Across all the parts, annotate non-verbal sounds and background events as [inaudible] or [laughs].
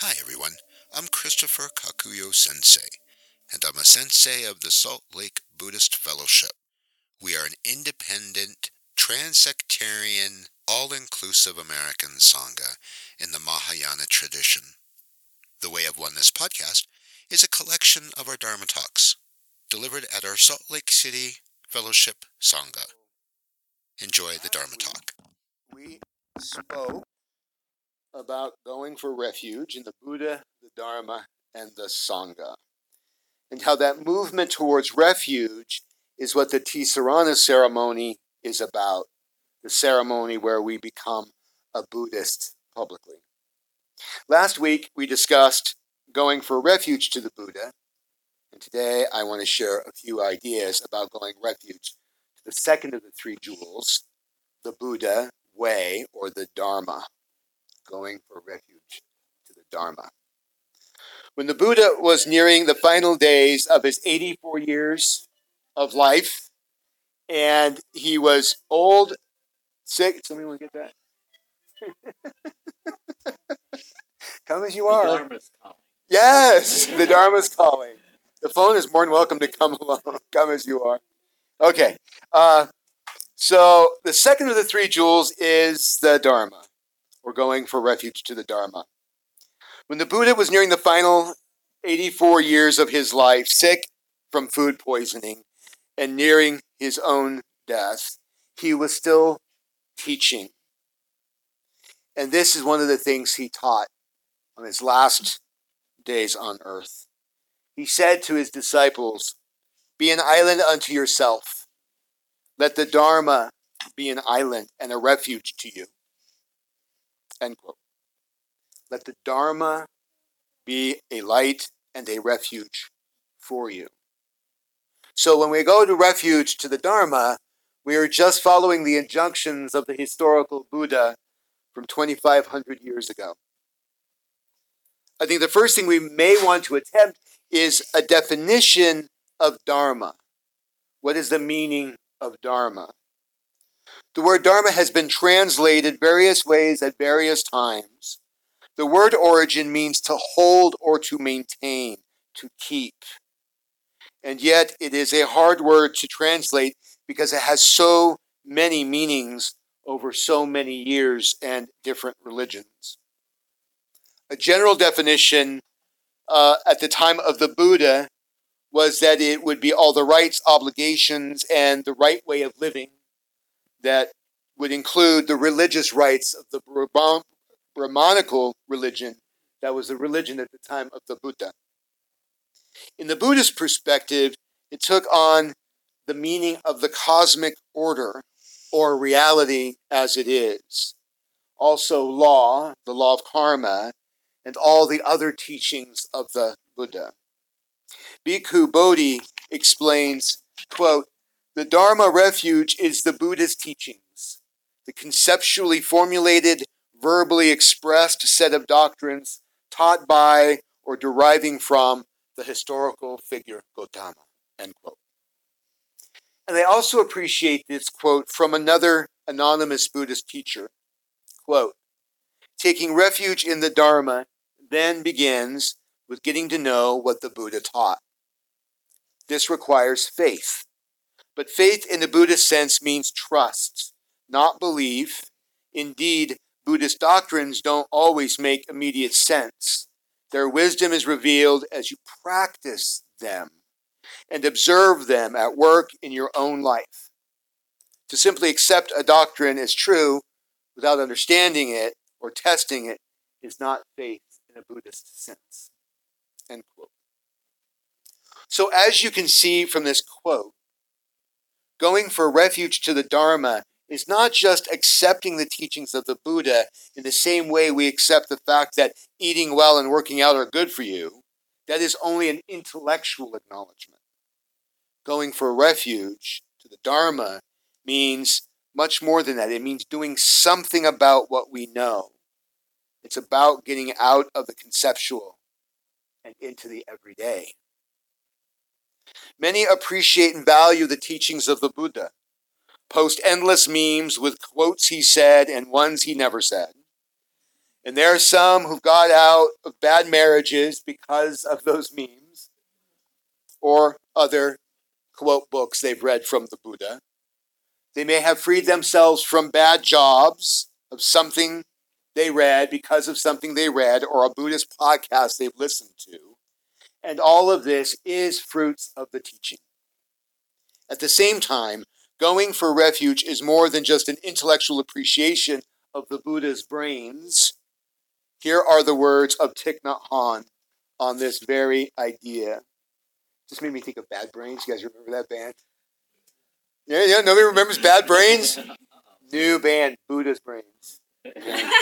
Hi, everyone. I'm Christopher Kakuyo Sensei, and I'm a sensei of the Salt Lake Buddhist Fellowship. We are an independent, transsectarian, all inclusive American Sangha in the Mahayana tradition. The Way of Oneness podcast is a collection of our Dharma talks delivered at our Salt Lake City Fellowship Sangha. Enjoy the Dharma talk. We spoke about going for refuge in the Buddha, the Dharma, and the Sangha, and how that movement towards refuge is what the Tisarana ceremony is about the ceremony where we become a Buddhist publicly. Last week, we discussed going for refuge to the Buddha, and today I want to share a few ideas about going refuge to the second of the three jewels, the Buddha way or the Dharma going for refuge to the Dharma. When the Buddha was nearing the final days of his 84 years of life, and he was old, sick. Somebody want to get that? [laughs] come as you are. The Dharma's calling. Yes, the Dharma's calling. The phone is more than welcome to come [laughs] along. come as you are. Okay. Uh, so the second of the three jewels is the Dharma. We're going for refuge to the Dharma. When the Buddha was nearing the final 84 years of his life, sick from food poisoning and nearing his own death, he was still teaching. And this is one of the things he taught on his last days on earth. He said to his disciples, Be an island unto yourself. Let the Dharma be an island and a refuge to you. End quote. Let the Dharma be a light and a refuge for you. So when we go to refuge to the Dharma, we are just following the injunctions of the historical Buddha from 2,500 years ago. I think the first thing we may want to attempt is a definition of Dharma. What is the meaning of Dharma? The word Dharma has been translated various ways at various times. The word origin means to hold or to maintain, to keep. And yet it is a hard word to translate because it has so many meanings over so many years and different religions. A general definition uh, at the time of the Buddha was that it would be all the rights, obligations, and the right way of living that would include the religious rites of the Brahmanical religion that was the religion at the time of the Buddha. In the Buddhist perspective, it took on the meaning of the cosmic order or reality as it is. Also, law, the law of karma, and all the other teachings of the Buddha. Bhikkhu Bodhi explains, quote, the Dharma refuge is the Buddha's teachings, the conceptually formulated, verbally expressed set of doctrines taught by or deriving from the historical figure Gautama. End quote. And I also appreciate this quote from another anonymous Buddhist teacher. Quote, taking refuge in the Dharma then begins with getting to know what the Buddha taught. This requires faith. But faith in the Buddhist sense means trust, not belief. Indeed, Buddhist doctrines don't always make immediate sense. Their wisdom is revealed as you practice them and observe them at work in your own life. To simply accept a doctrine as true without understanding it or testing it is not faith in a Buddhist sense. End quote. So, as you can see from this quote, going for refuge to the Dharma is not just accepting the teachings of the Buddha in the same way we accept the fact that eating well and working out are good for you. That is only an intellectual acknowledgement. Going for refuge to the Dharma means much more than that. It means doing something about what we know. It's about getting out of the conceptual and into the everyday. Many appreciate and value the teachings of the Buddha, post endless memes with quotes he said and ones he never said. And there are some who got out of bad marriages because of those memes or other quote books they've read from the Buddha. They may have freed themselves from bad jobs of something they read because of something they read or a Buddhist podcast they've listened to. And all of this is fruits of the teaching. At the same time, going for refuge is more than just an intellectual appreciation of the Buddha's brains. Here are the words of Thich Nhat Hanh on this very idea. Just made me think of Bad Brains. You guys remember that band? Yeah, yeah. Nobody remembers Bad Brains. [laughs] New band, Buddha's Brains. [laughs]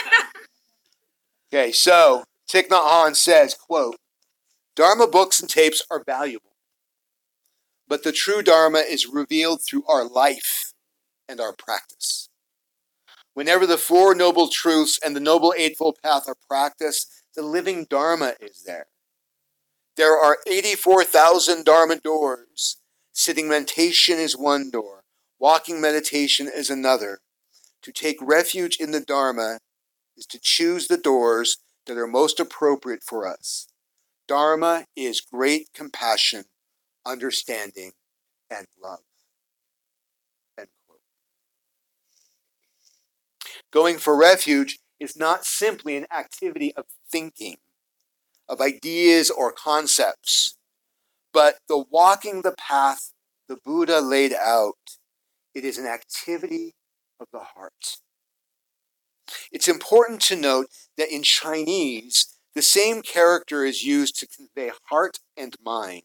Okay, so Thich Nhat Hanh says, "quote Dharma books and tapes are valuable, but the true Dharma is revealed through our life and our practice. Whenever the Four Noble Truths and the Noble Eightfold Path are practiced, the living Dharma is there. There are 84,000 Dharma doors. Sitting meditation is one door, walking meditation is another. To take refuge in the Dharma is to choose the doors that are most appropriate for us. Dharma is great compassion, understanding, and love. Going for refuge is not simply an activity of thinking, of ideas or concepts, but the walking the path the Buddha laid out. It is an activity of the heart. It's important to note that in Chinese, the same character is used to convey heart and mind,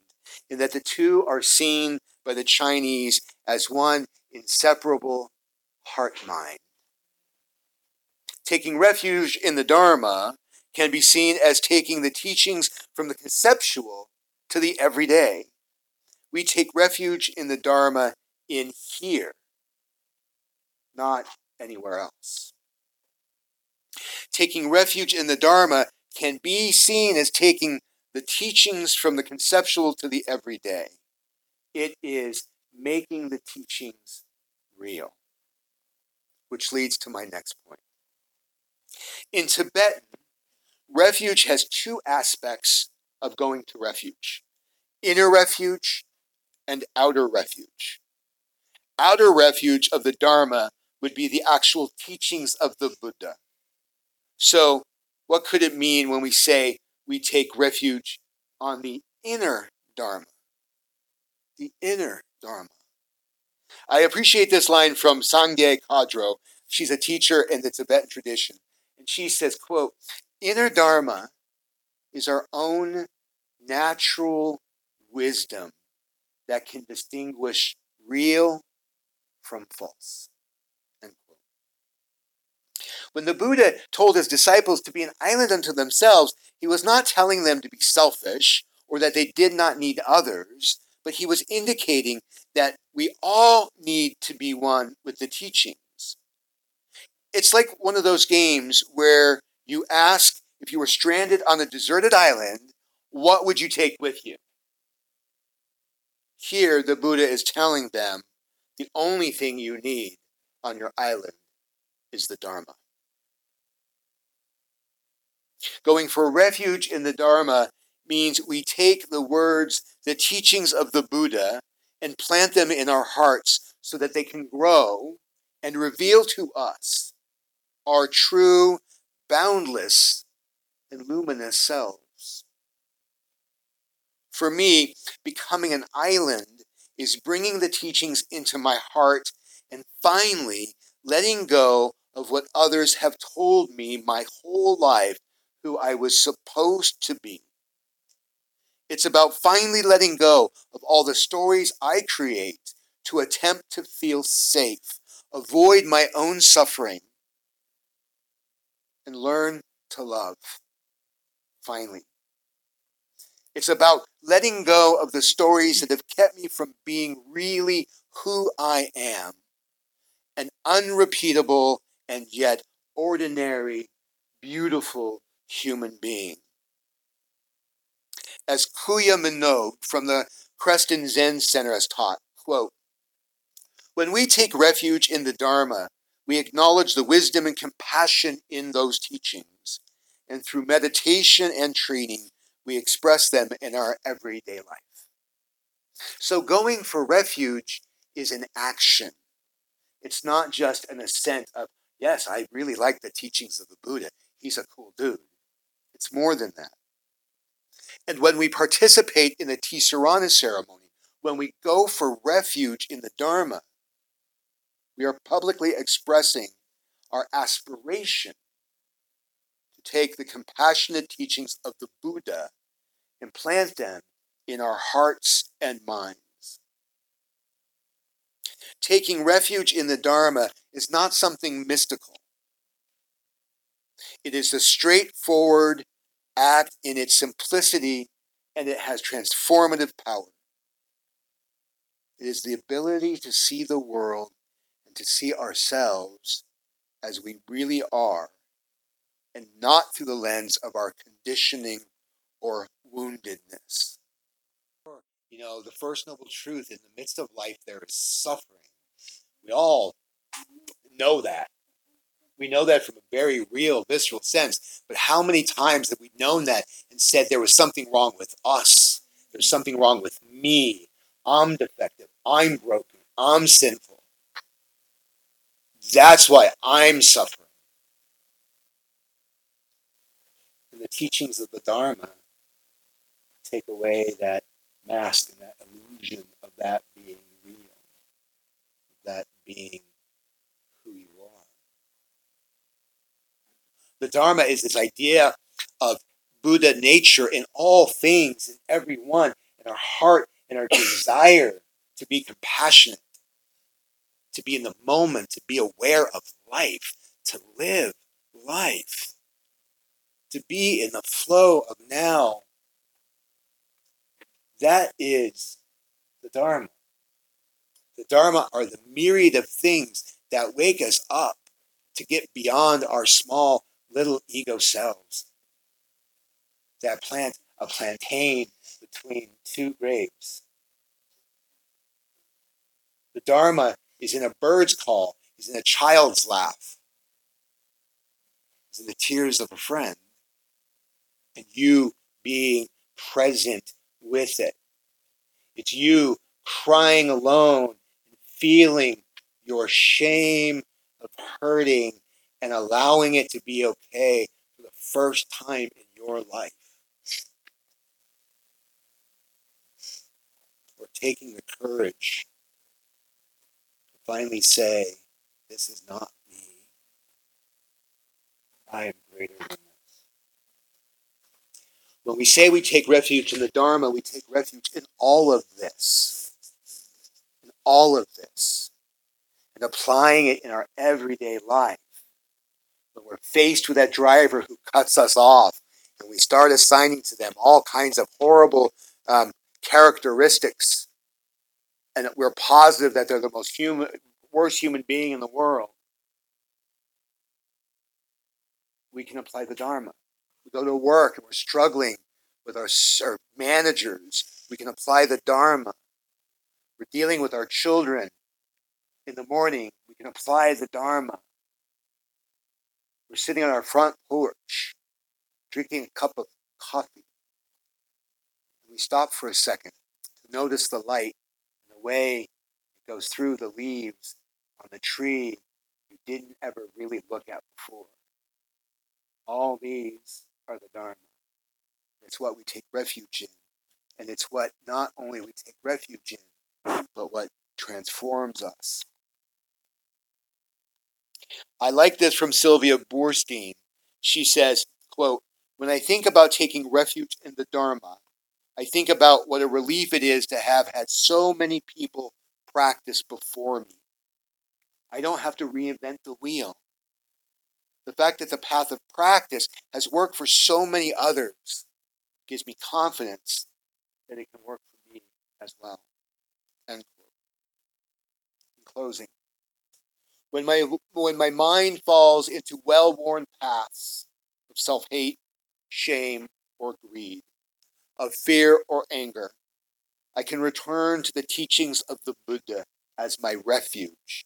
in that the two are seen by the Chinese as one inseparable heart mind. Taking refuge in the Dharma can be seen as taking the teachings from the conceptual to the everyday. We take refuge in the Dharma in here, not anywhere else. Taking refuge in the Dharma can be seen as taking the teachings from the conceptual to the everyday. It is making the teachings real, which leads to my next point. In Tibetan, refuge has two aspects of going to refuge inner refuge and outer refuge. Outer refuge of the Dharma would be the actual teachings of the Buddha. So, what could it mean when we say we take refuge on the inner Dharma? The inner Dharma. I appreciate this line from Sangye Khandro. She's a teacher in the Tibetan tradition. And she says, quote, inner Dharma is our own natural wisdom that can distinguish real from false. When the Buddha told his disciples to be an island unto themselves, he was not telling them to be selfish or that they did not need others, but he was indicating that we all need to be one with the teachings. It's like one of those games where you ask if you were stranded on a deserted island, what would you take with you? Here, the Buddha is telling them the only thing you need on your island is the Dharma. Going for refuge in the Dharma means we take the words, the teachings of the Buddha, and plant them in our hearts so that they can grow and reveal to us our true, boundless, and luminous selves. For me, becoming an island is bringing the teachings into my heart and finally letting go of what others have told me my whole life who I was supposed to be. It's about finally letting go of all the stories I create to attempt to feel safe, avoid my own suffering, and learn to love. Finally. It's about letting go of the stories that have kept me from being really who I am an unrepeatable and yet ordinary, beautiful human being. As Kuya Minogue from the Creston Zen Center has taught, quote, When we take refuge in the Dharma, we acknowledge the wisdom and compassion in those teachings. and through meditation and training, we express them in our everyday life. So, going for refuge is an action. It's not just an assent of, yes, I really like the teachings of the Buddha. He's a cool dude. It's more than that. And when we participate in the Tisarana ceremony, when we go for refuge in the Dharma, we are publicly expressing our aspiration to take the compassionate teachings of the Buddha and plant them in our hearts and minds. Taking refuge in the Dharma is not something mystical. It is a straightforward act in its simplicity and it has transformative power. It is the ability to see the world and to see ourselves as we really are and not through the lens of our conditioning or woundedness. You know, the first noble truth in the midst of life, there is suffering. We all know that. We know that from a very real, visceral sense. But how many times have we known that and said there was something wrong with us? There's something wrong with me. I'm defective. I'm broken. I'm sinful. That's why I'm suffering. And the teachings of the Dharma take away that mask and that illusion of that being real, that being who you are. The Dharma is this idea of Buddha nature in all things, in everyone, in our heart, in our desire to be compassionate, to be in the moment, to be aware of life, to live life, to be in the flow of now. That is the Dharma. The Dharma are the myriad of things that wake us up to get beyond our small little ego selves. That plant a plantain between two grapes. The Dharma is in a bird's call, is in a child's laugh, is in the tears of a friend, and you being present with it. It's you crying alone and feeling your shame of hurting and allowing it to be okay for the first time in your life. Or taking the courage to finally say, This is not me. I am greater than this. When we say we take refuge in the Dharma, we take refuge in all of this In all of this and applying it in our everyday life. We're faced with that driver who cuts us off and we start assigning to them all kinds of horrible um, characteristics, and we're positive that they're the most human, worst human being in the world, we can apply the Dharma. We go to work and we're struggling with our, our managers, we can apply the Dharma. We're dealing with our children. In the morning, we can apply the Dharma. We're sitting on our front porch, drinking a cup of coffee. We stop for a second to notice the light and the way it goes through the leaves on the tree you didn't ever really look at before. All these are the Dharma. It's what we take refuge in. And it's what not only we take refuge in, but what transforms us. I like this from Sylvia Boorstein. She says, quote, When I think about taking refuge in the Dharma, I think about what a relief it is to have had so many people practice before me. I don't have to reinvent the wheel. The fact that the path of practice has worked for so many others gives me confidence that it can work for me as well. End quote. In closing, when my, when my mind falls into well worn paths of self hate, shame, or greed, of fear or anger, I can return to the teachings of the Buddha as my refuge,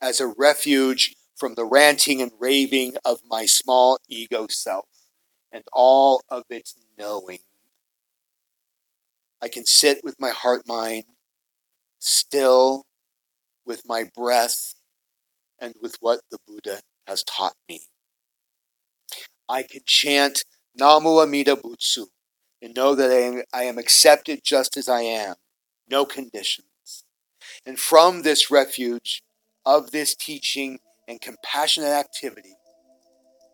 as a refuge from the ranting and raving of my small ego self. and all of its knowing. I can sit with my heart mind still with my breath and with what the Buddha has taught me. I can chant Namu Amida Butsu and know that I am, I am accepted just as I am, no conditions. And from this refuge of this teaching and compassionate activity,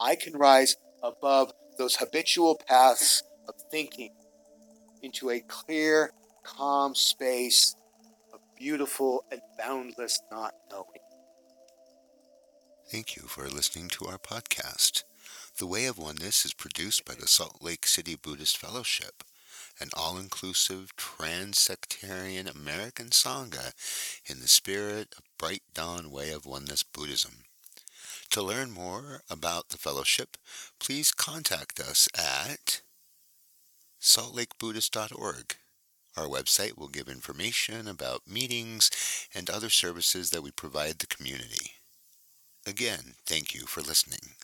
I can rise above those habitual paths of thinking into a clear, calm space of beautiful and boundless not knowing. Thank you for listening to our podcast. The Way of Oneness is produced by the Salt Lake City Buddhist Fellowship, an all inclusive trans sectarian American Sangha in the spirit of Bright Dawn Way of Oneness Buddhism. To learn more about the fellowship, please contact us at saltlakebuddhist.org. Our website will give information about meetings and other services that we provide the community. Again, thank you for listening.